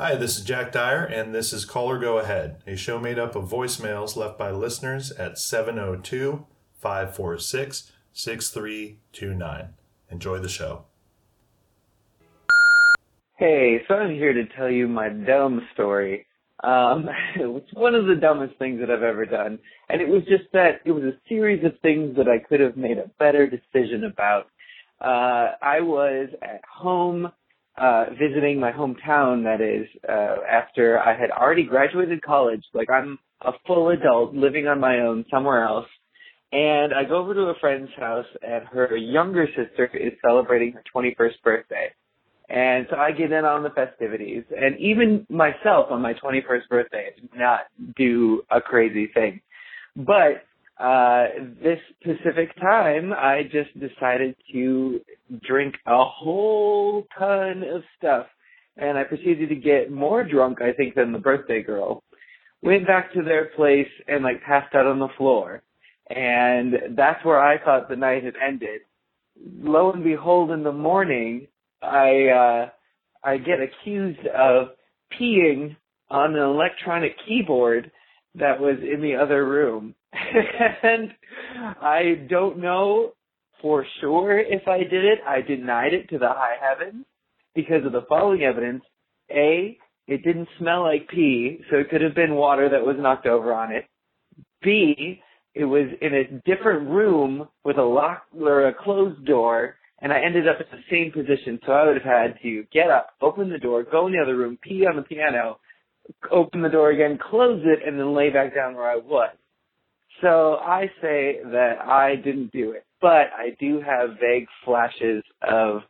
Hi, this is Jack Dire, and this is Caller Go Ahead, a show made up of voicemails left by listeners at 702 546 6329. Enjoy the show. Hey, so I'm here to tell you my dumb story. Um, it's one of the dumbest things that I've ever done. And it was just that it was a series of things that I could have made a better decision about. Uh, I was at home, uh, visiting my hometown, that is, uh, after I had already graduated college. Like I'm a full adult living on my own somewhere else. And I go over to a friend's house and her younger sister is celebrating her 21st birthday. And so I get in on the festivities. And even myself on my 21st birthday, did not do a crazy thing. But uh, this specific time, I just decided to drink a whole ton of stuff. And I proceeded to get more drunk, I think, than the birthday girl. Went back to their place and like passed out on the floor. And that's where I thought the night had ended. Lo and behold, in the morning, I uh, I get accused of peeing on an electronic keyboard that was in the other room, and I don't know for sure if I did it. I denied it to the high heavens because of the following evidence: a, it didn't smell like pee, so it could have been water that was knocked over on it. B, it was in a different room with a lock or a closed door and I ended up in the same position. So I would have had to get up, open the door, go in the other room, pee on the piano, open the door again, close it, and then lay back down where I was. So I say that I didn't do it, but I do have vague flashes of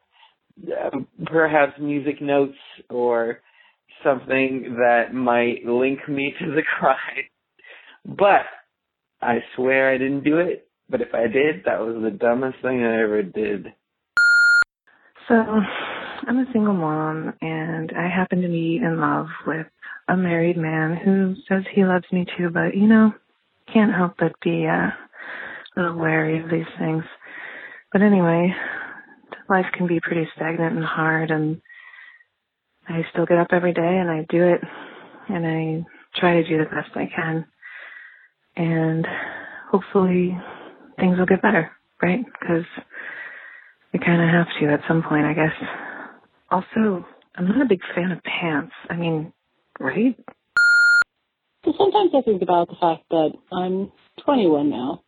uh, perhaps music notes or something that might link me to the crime. But I swear I didn't do it. But if I did, that was the dumbest thing I ever did. So, I'm a single mom, and I happen to be in love with a married man who says he loves me too, but you know, can't help but be uh, a little wary of these things. But anyway, life can be pretty stagnant and hard, and I still get up every day and I do it, and I try to do the best I can, and hopefully things will get better, right? Because you kind of have to at some point, I guess. Also, I'm not a big fan of pants. I mean, right? So sometimes I think about the fact that I'm 21 now,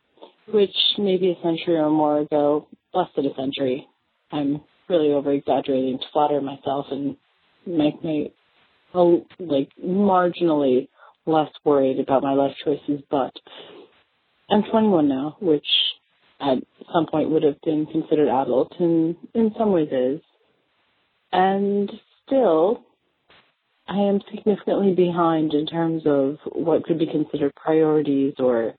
which maybe a century or more ago, less than a century, I'm really over exaggerating to flatter myself and make me oh, like marginally less worried about my life choices. But I'm 21 now, which at some point would have been considered adult and in some ways is. And still, I am significantly behind in terms of what could be considered priorities or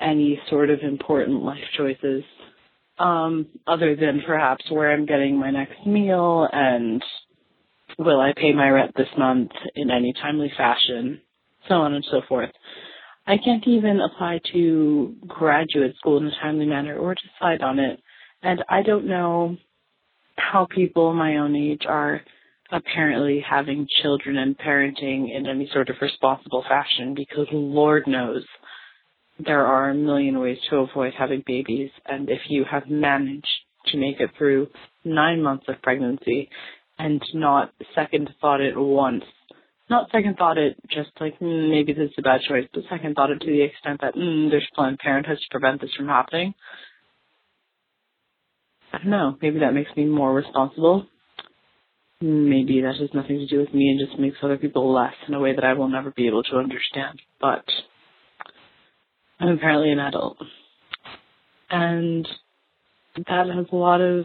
any sort of important life choices. Um, other than perhaps where I'm getting my next meal and will I pay my rent this month in any timely fashion, so on and so forth. I can't even apply to graduate school in a timely manner or decide on it. And I don't know how people my own age are apparently having children and parenting in any sort of responsible fashion because Lord knows there are a million ways to avoid having babies. And if you have managed to make it through nine months of pregnancy and not second thought it once not second thought it just like mm, maybe this is a bad choice, but second thought it to the extent that mm, there's Planned Parenthood to prevent this from happening. I don't know. Maybe that makes me more responsible. Maybe that has nothing to do with me and just makes other people less in a way that I will never be able to understand. But I'm apparently an adult. And that has a lot of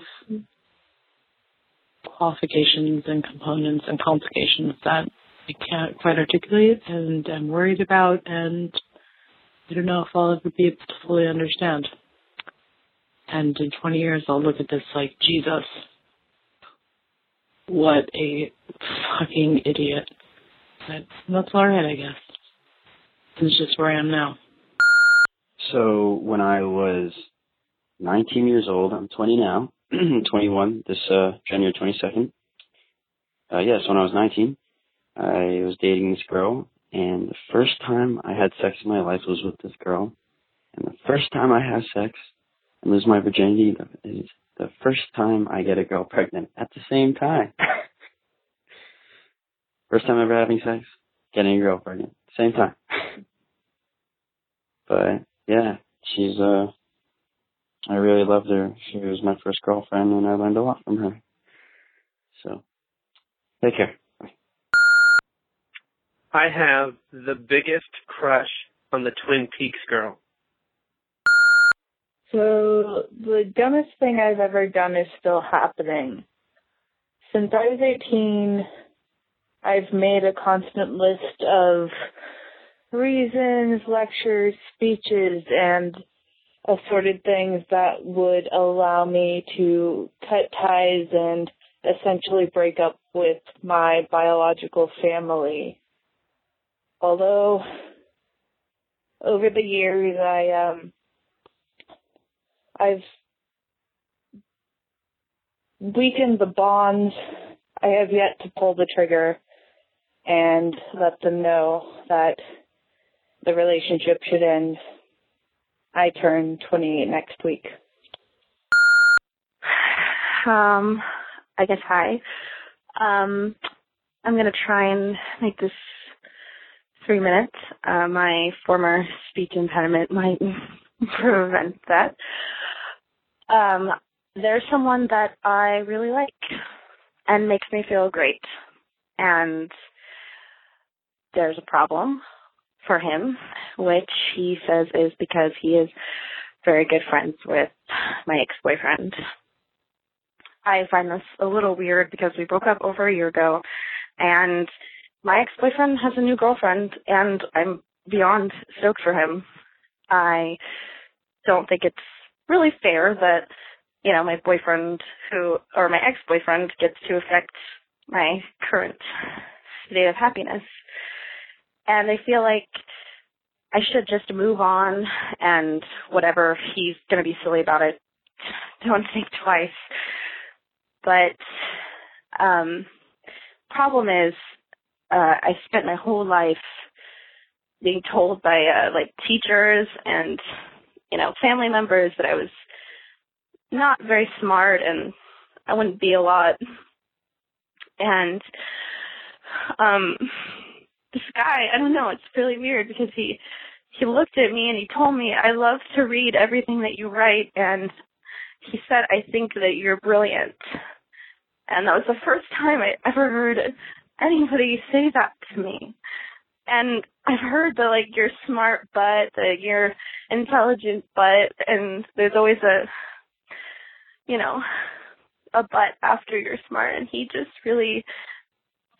qualifications and components and complications that I can't quite articulate and I'm worried about and I don't know if I'll ever be able to fully understand. And in 20 years I'll look at this like, Jesus, what a fucking idiot. But that's alright, I guess. It's just where I am now. So when I was 19 years old, I'm 20 now, 21 this uh, January 22nd. uh, yes, when I was 19, I was dating this girl, and the first time I had sex in my life was with this girl. And the first time I have sex and lose my virginity is the first time I get a girl pregnant at the same time. first time ever having sex, getting a girl pregnant, same time. but yeah, she's uh I really loved her. She was my first girlfriend and I learned a lot from her. So take care. I have the biggest crush on the Twin Peaks girl. The dumbest thing I've ever done is still happening. Since I was 18, I've made a constant list of reasons, lectures, speeches, and assorted things that would allow me to cut ties and essentially break up with my biological family. Although over the years I um I've weakened the bonds. I have yet to pull the trigger and let them know that the relationship should end. I turn 28 next week. Um, I guess hi. Um, I'm gonna try and make this three minutes. Uh, my former speech impediment might prevent that. Um, there's someone that I really like and makes me feel great. And there's a problem for him, which he says is because he is very good friends with my ex-boyfriend. I find this a little weird because we broke up over a year ago and my ex-boyfriend has a new girlfriend and I'm beyond stoked for him. I don't think it's really fair that, you know, my boyfriend who, or my ex-boyfriend gets to affect my current state of happiness. And I feel like I should just move on and whatever he's gonna be silly about it, don't think twice. But, um, problem is, uh, I spent my whole life being told by, uh, like teachers and you know, family members that I was not very smart and I wouldn't be a lot. And um this guy, I don't know, it's really weird because he he looked at me and he told me, I love to read everything that you write and he said, I think that you're brilliant. And that was the first time I ever heard anybody say that to me. And I've heard that like you're smart but that you're intelligent but and there's always a you know a but after you're smart and he just really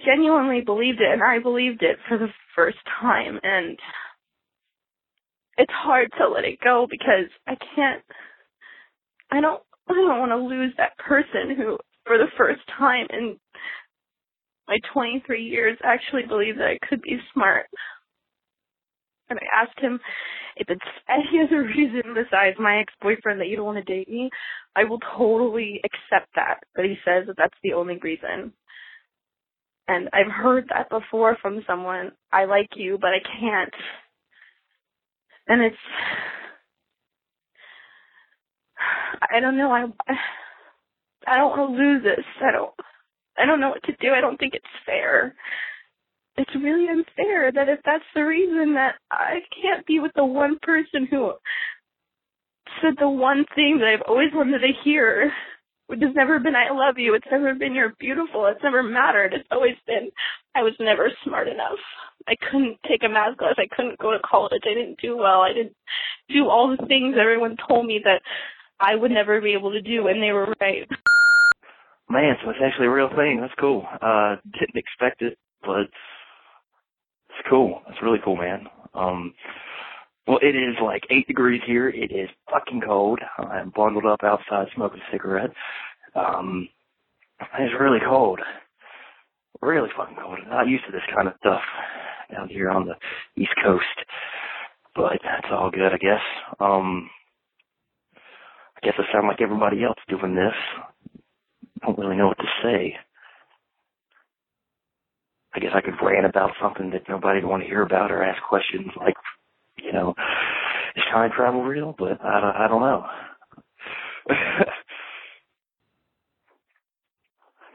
genuinely believed it and I believed it for the first time and it's hard to let it go because I can't I don't I don't want to lose that person who for the first time in my 23 years actually believed that I could be smart. And I asked him if it's any other reason besides my ex-boyfriend that you don't want to date me, I will totally accept that. But he says that that's the only reason. And I've heard that before from someone, I like you, but I can't. And it's, I don't know, I, I don't want to lose this. I don't, I don't know what to do. I don't think it's fair it's really unfair that if that's the reason that I can't be with the one person who said the one thing that I've always wanted to hear, which has never been I love you, it's never been you're beautiful, it's never mattered, it's always been I was never smart enough. I couldn't take a math class, I couldn't go to college, I didn't do well, I didn't do all the things everyone told me that I would never be able to do and they were right. Man, so it's actually a real thing. That's cool. Uh didn't expect it, but cool. That's really cool, man. Um, well, it is like eight degrees here. It is fucking cold. I'm bundled up outside smoking a cigarette. Um, it's really cold. Really fucking cold. I'm not used to this kind of stuff down here on the East Coast. But that's all good, I guess. Um, I guess I sound like everybody else doing this. Don't really know what to say. I guess I could rant about something that nobody would want to hear about or ask questions like, you know, is time travel real? But I don't, I don't know. At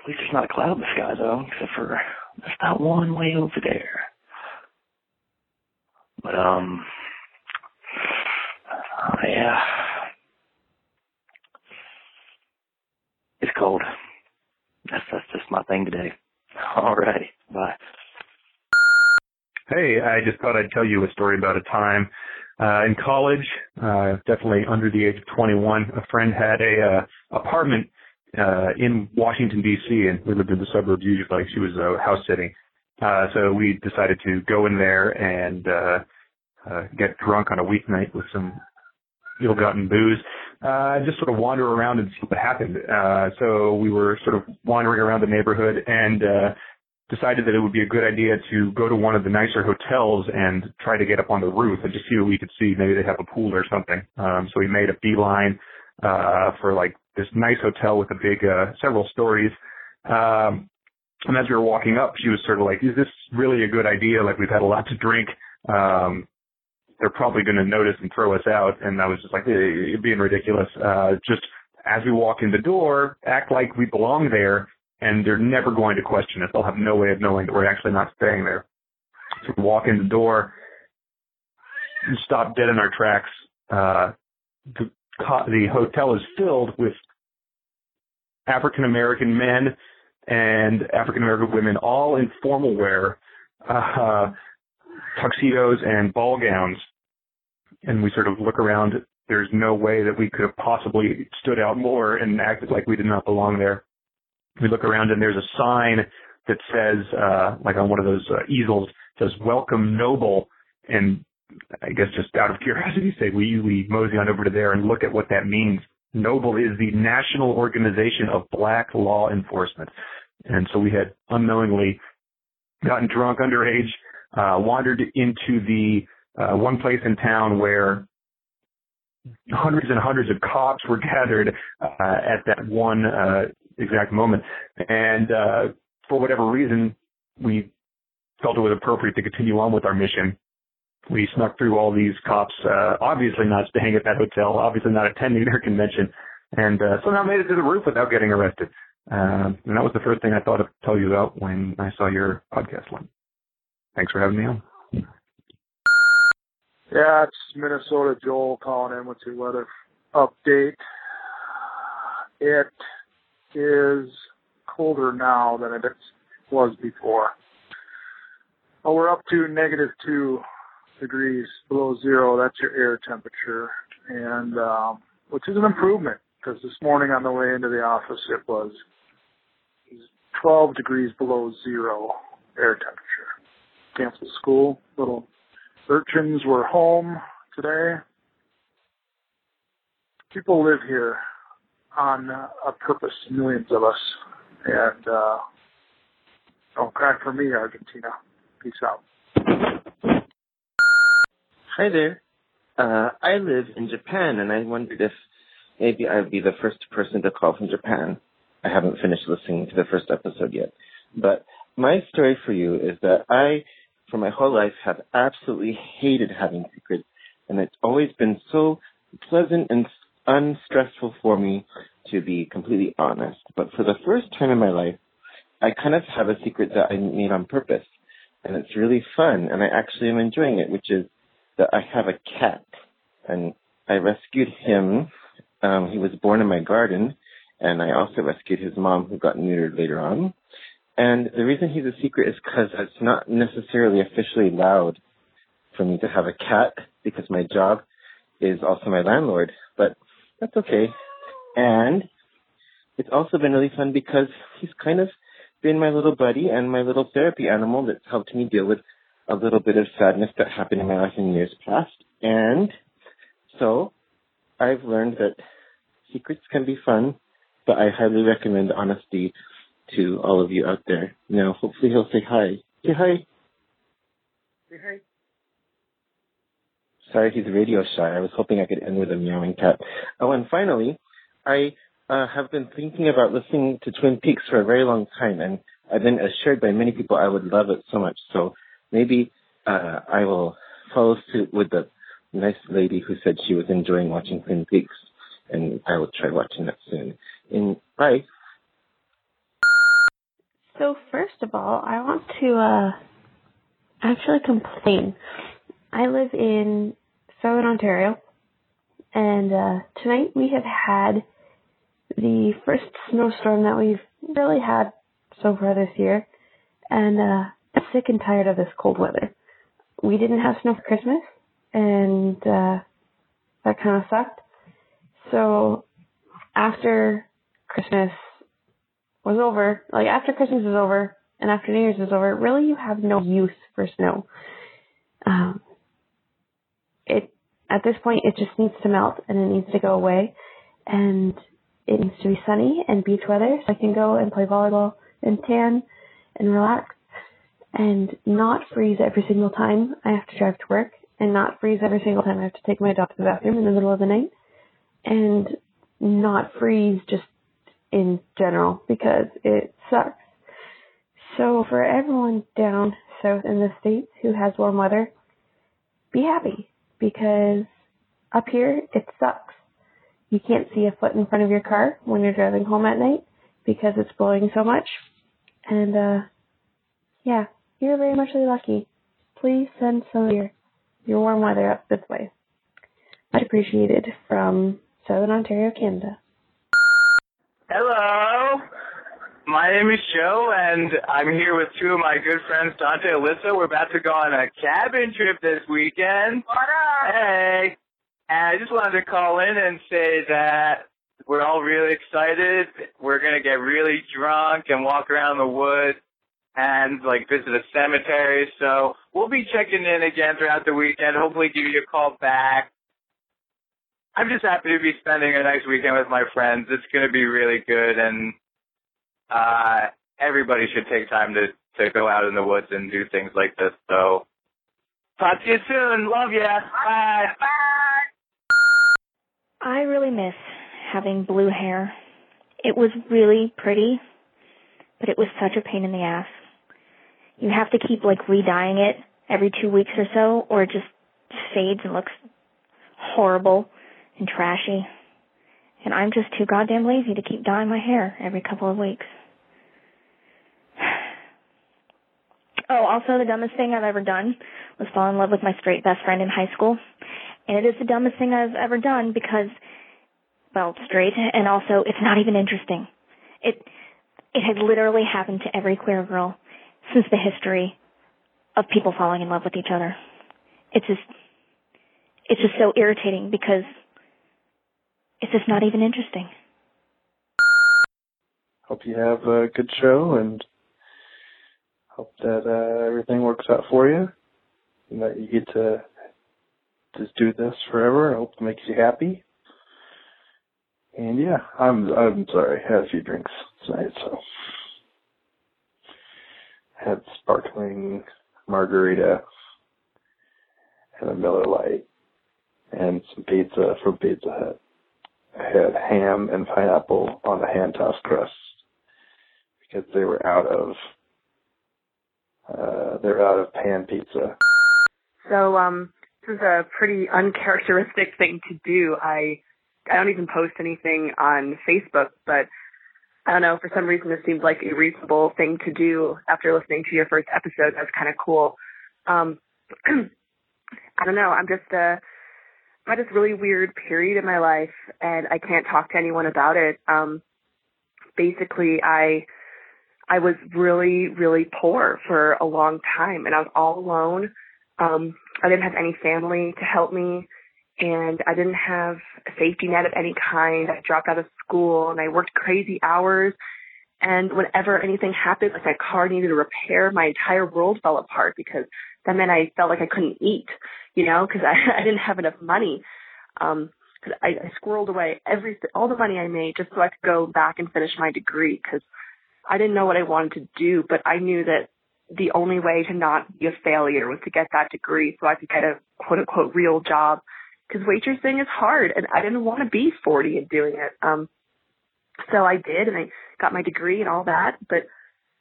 least there's not a cloud in the sky though, except for there's not one way over there. But um, uh, yeah, it's cold. That's that's just my thing today. All righty, bye. Hey, I just thought I'd tell you a story about a time uh, in college, uh, definitely under the age of 21. A friend had a uh, apartment uh, in Washington D.C. and we lived in the suburbs usually. She was uh, house sitting, uh, so we decided to go in there and uh, uh, get drunk on a weeknight with some ill-gotten booze. Uh, just sort of wander around and see what happened. Uh, so we were sort of wandering around the neighborhood and uh, decided that it would be a good idea to go to one of the nicer hotels and try to get up on the roof and just see what we could see. Maybe they have a pool or something. Um, so we made a beeline uh, for like this nice hotel with a big, uh, several stories. Um, and as we were walking up, she was sort of like, "Is this really a good idea? Like we've had a lot to drink. Um, they're probably going to notice and throw us out." And I was just like, hey, "You're being ridiculous." Uh, just as we walk in the door, act like we belong there, and they're never going to question us. They'll have no way of knowing that we're actually not staying there. So we walk in the door, stop dead in our tracks. Uh, the the hotel is filled with African American men and African American women, all in formal wear, uh, tuxedos and ball gowns. And we sort of look around. There's no way that we could have possibly stood out more and acted like we did not belong there. We look around and there's a sign that says, uh, like on one of those uh, easels, says "Welcome Noble," and I guess just out of curiosity say we we mosey on over to there and look at what that means. Noble is the National Organization of Black Law Enforcement. And so we had unknowingly gotten drunk underage, uh, wandered into the uh, one place in town where hundreds and hundreds of cops were gathered uh, at that one uh, exact moment. And uh, for whatever reason, we felt it was appropriate to continue on with our mission we snuck through all these cops, uh, obviously not staying at that hotel, obviously not attending their convention, and uh, somehow made it to the roof without getting arrested. Um, and that was the first thing I thought of tell you about when I saw your podcast one. Thanks for having me on. Yeah, it's Minnesota Joel calling in with your weather update. It is colder now than it was before. Well, we're up to negative two degrees below zero. That's your air temperature, and um, which is an improvement because this morning on the way into the office it was 12 degrees below zero air temperature. Canceled school. Little urchins were home today. People live here on a purpose, millions of us, and uh, don't cry for me, Argentina. Peace out. Hi there. Uh, I live in Japan, and I wondered if maybe I'd be the first person to call from Japan. I haven't finished listening to the first episode yet. But my story for you is that I, for my whole life, have absolutely hated having secrets, and it's always been so pleasant and unstressful for me to be completely honest. But for the first time in my life, I kind of have a secret that I made on purpose, and it's really fun, and I actually am enjoying it, which is that I have a cat, and I rescued him. Um, he was born in my garden, and I also rescued his mom, who got neutered later on. And the reason he's a secret is because it's not necessarily officially allowed for me to have a cat because my job is also my landlord, but that's okay. And it's also been really fun because he's kind of been my little buddy and my little therapy animal that's helped me deal with a little bit of sadness that happened in my life in years past. And so I've learned that secrets can be fun, but I highly recommend honesty to all of you out there. Now, hopefully he'll say hi. Say hi. Say hi. Sorry, he's radio shy. I was hoping I could end with a meowing cat. Oh, and finally, I uh, have been thinking about listening to Twin Peaks for a very long time, and I've been assured by many people I would love it so much. So maybe uh, I will follow suit with the nice lady who said she was enjoying watching Twin Peaks, and I will try watching that soon. In bye. So first of all, I want to uh actually complain. I live in Southern Ontario, and uh tonight we have had the first snowstorm that we've really had so far this year, and uh I'm sick and tired of this cold weather. We didn't have snow for Christmas, and uh that kind of sucked. So after Christmas was over, like after Christmas is over and after New Year's is over, really you have no use for snow. Um, it at this point it just needs to melt and it needs to go away, and it needs to be sunny and beach weather so I can go and play volleyball and tan and relax and not freeze every single time I have to drive to work and not freeze every single time I have to take my dog to the bathroom in the middle of the night and not freeze just in general because it sucks. So for everyone down south in the states who has warm weather, be happy because up here it sucks. You can't see a foot in front of your car when you're driving home at night because it's blowing so much. And uh yeah, you're very much lucky. Please send some of your your warm weather up this way. Much appreciated from Southern Ontario, Canada. Hello. My name is Joe, and I'm here with two of my good friends, Dante and Alyssa. We're about to go on a cabin trip this weekend. What up? Hey. And I just wanted to call in and say that we're all really excited. We're going to get really drunk and walk around the woods and like visit a cemetery. So we'll be checking in again throughout the weekend. Hopefully give you a call back. I'm just happy to be spending a nice weekend with my friends. It's going to be really good, and uh, everybody should take time to to go out in the woods and do things like this. So, talk to you soon. Love ya. Bye. I really miss having blue hair. It was really pretty, but it was such a pain in the ass. You have to keep like re-dyeing it every two weeks or so, or it just fades and looks horrible and trashy. And I'm just too goddamn lazy to keep dyeing my hair every couple of weeks. Oh, also the dumbest thing I've ever done was fall in love with my straight best friend in high school. And it is the dumbest thing I've ever done because, well, straight, and also it's not even interesting. It, it has literally happened to every queer girl since the history of people falling in love with each other. It's just, it's just so irritating because it's just not even interesting. Hope you have a good show and hope that uh, everything works out for you and that you get to just do this forever. I hope it makes you happy. And yeah, I'm I'm sorry. I had a few drinks tonight, so had sparkling margarita and a Miller Lite and some pizza from Pizza Hut. Had ham and pineapple on the hand tossed crust because they were out of uh they're out of pan pizza. So um this is a pretty uncharacteristic thing to do. I I don't even post anything on Facebook, but I don't know, for some reason this seemed like a reasonable thing to do after listening to your first episode. That's kind of cool. Um I don't know, I'm just uh At this really weird period in my life and I can't talk to anyone about it. Um basically I I was really, really poor for a long time and I was all alone. Um, I didn't have any family to help me and I didn't have a safety net of any kind. I dropped out of school and I worked crazy hours. And whenever anything happened, like my car needed a repair, my entire world fell apart because that meant I felt like I couldn't eat, you know, because I, I didn't have enough money. Um, cause I, I squirreled away every, all the money I made just so I could go back and finish my degree because I didn't know what I wanted to do, but I knew that the only way to not be a failure was to get that degree so I could get a quote unquote real job. Because waitressing is hard and I didn't want to be 40 and doing it. Um, so I did and I got my degree and all that, but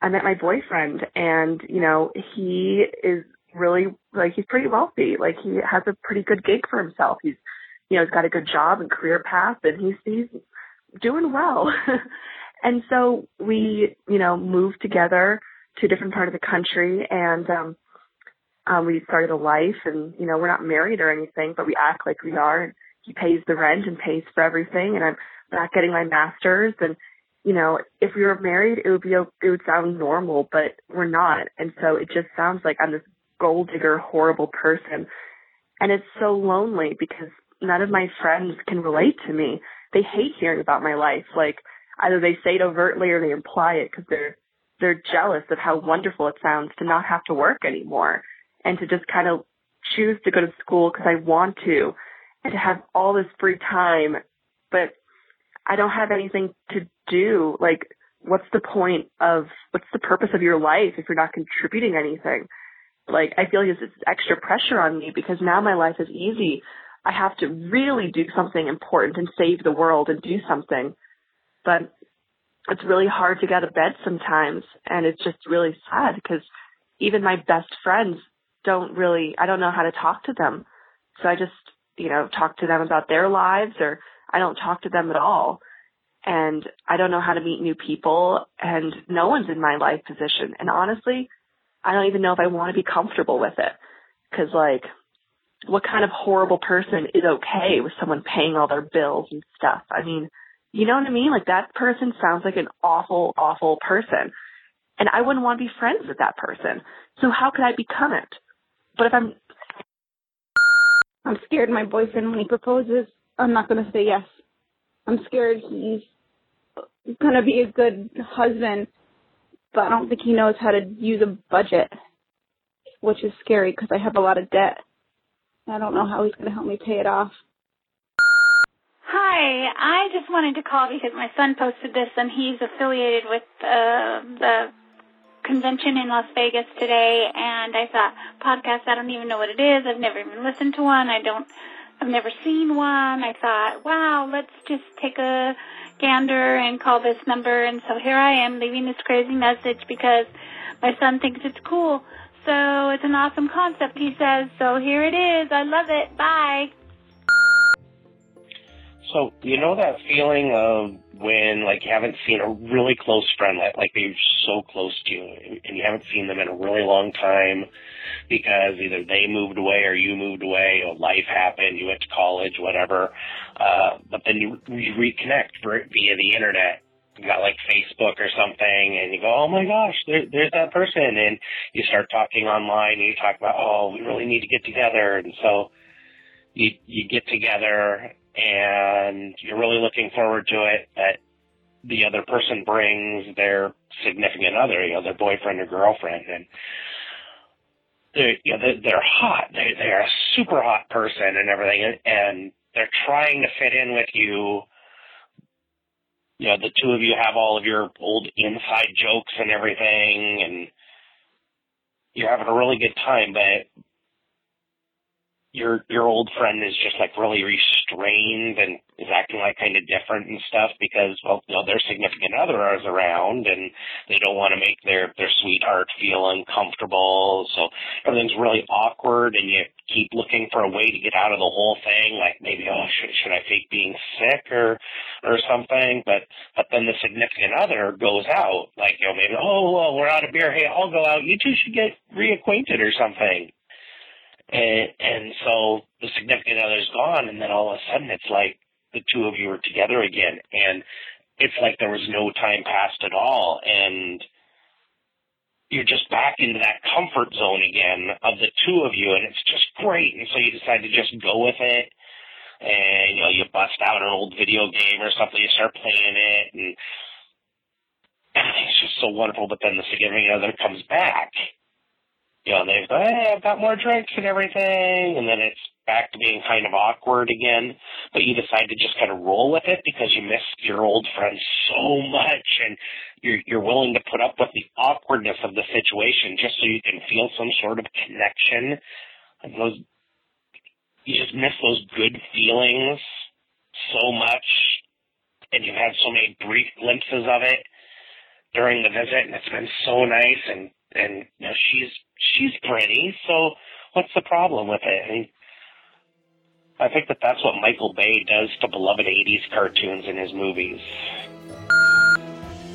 I met my boyfriend and, you know, he is really like he's pretty wealthy. Like he has a pretty good gig for himself. He's you know, he's got a good job and career path and he's he's doing well. and so we, you know, moved together to a different part of the country and um um we started a life and, you know, we're not married or anything, but we act like we are and he pays the rent and pays for everything and I'm not getting my masters and you know, if we were married, it would be, it would sound normal, but we're not. And so it just sounds like I'm this gold digger, horrible person. And it's so lonely because none of my friends can relate to me. They hate hearing about my life. Like either they say it overtly or they imply it because they're, they're jealous of how wonderful it sounds to not have to work anymore and to just kind of choose to go to school because I want to and to have all this free time. But I don't have anything to do. Like, what's the point of, what's the purpose of your life if you're not contributing anything? Like, I feel like it's extra pressure on me because now my life is easy. I have to really do something important and save the world and do something. But it's really hard to get out of bed sometimes. And it's just really sad because even my best friends don't really, I don't know how to talk to them. So I just, you know, talk to them about their lives or I don't talk to them at all. And I don't know how to meet new people and no one's in my life position. And honestly, I don't even know if I want to be comfortable with it. Cause like, what kind of horrible person is okay with someone paying all their bills and stuff? I mean, you know what I mean? Like that person sounds like an awful, awful person. And I wouldn't want to be friends with that person. So how could I become it? But if I'm I'm scared my boyfriend when he proposes I'm not going to say yes. I'm scared he's going to be a good husband, but I don't think he knows how to use a budget, which is scary because I have a lot of debt. I don't know how he's going to help me pay it off. Hi, I just wanted to call because my son posted this and he's affiliated with uh, the convention in Las Vegas today and I thought podcast I don't even know what it is. I've never even listened to one. I don't I've never seen one. I thought, wow, let's just take a gander and call this number. And so here I am leaving this crazy message because my son thinks it's cool. So it's an awesome concept, he says. So here it is. I love it. Bye. So you know that feeling of when like you haven't seen a really close friend, like like they're so close to you, and you haven't seen them in a really long time because either they moved away or you moved away, or life happened, you went to college, whatever. Uh, but then you, you reconnect via the internet. You got like Facebook or something, and you go, "Oh my gosh, there, there's that person," and you start talking online, and you talk about, "Oh, we really need to get together," and so you you get together and you're really looking forward to it that the other person brings their significant other, you know, their boyfriend or girlfriend, and they're you know they're, they're hot. They they're a super hot person and everything, and, and they're trying to fit in with you. You know, the two of you have all of your old inside jokes and everything, and you're having a really good time, but your your old friend is just like really restrained and is acting like kind of different and stuff because well you know their significant other is around and they don't want to make their their sweetheart feel uncomfortable. So everything's really awkward and you keep looking for a way to get out of the whole thing like maybe oh should should I fake being sick or or something? But but then the significant other goes out like you know maybe oh well we're out of beer. Hey I'll go out. You two should get reacquainted or something and, and so the significant other's gone, and then all of a sudden it's like the two of you are together again, and it's like there was no time passed at all, and you're just back into that comfort zone again of the two of you, and it's just great. And so you decide to just go with it, and you know you bust out an old video game or something, you start playing it, and it's just so wonderful. But then the significant other comes back you know, they go, hey, I've got more drinks and everything, and then it's back to being kind of awkward again. But you decide to just kind of roll with it because you miss your old friends so much, and you're you're willing to put up with the awkwardness of the situation just so you can feel some sort of connection. And those, you just miss those good feelings so much, and you've had so many brief glimpses of it during the visit, and it's been so nice. And and you know, she's she's pretty, so what's the problem with it? I mean, I think that that's what Michael Bay does to beloved '80s cartoons in his movies.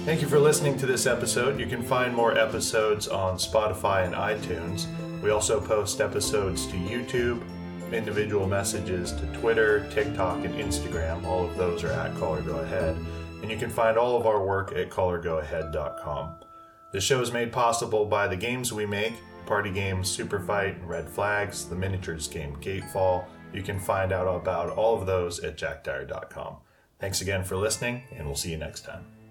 Thank you for listening to this episode. You can find more episodes on Spotify and iTunes. We also post episodes to YouTube, individual messages to Twitter, TikTok, and Instagram. All of those are at Caller Go Ahead. And you can find all of our work at callergoahead.com. The show is made possible by the games we make party games Superfight and Red Flags, the miniatures game Gatefall. You can find out about all of those at jackdire.com. Thanks again for listening, and we'll see you next time.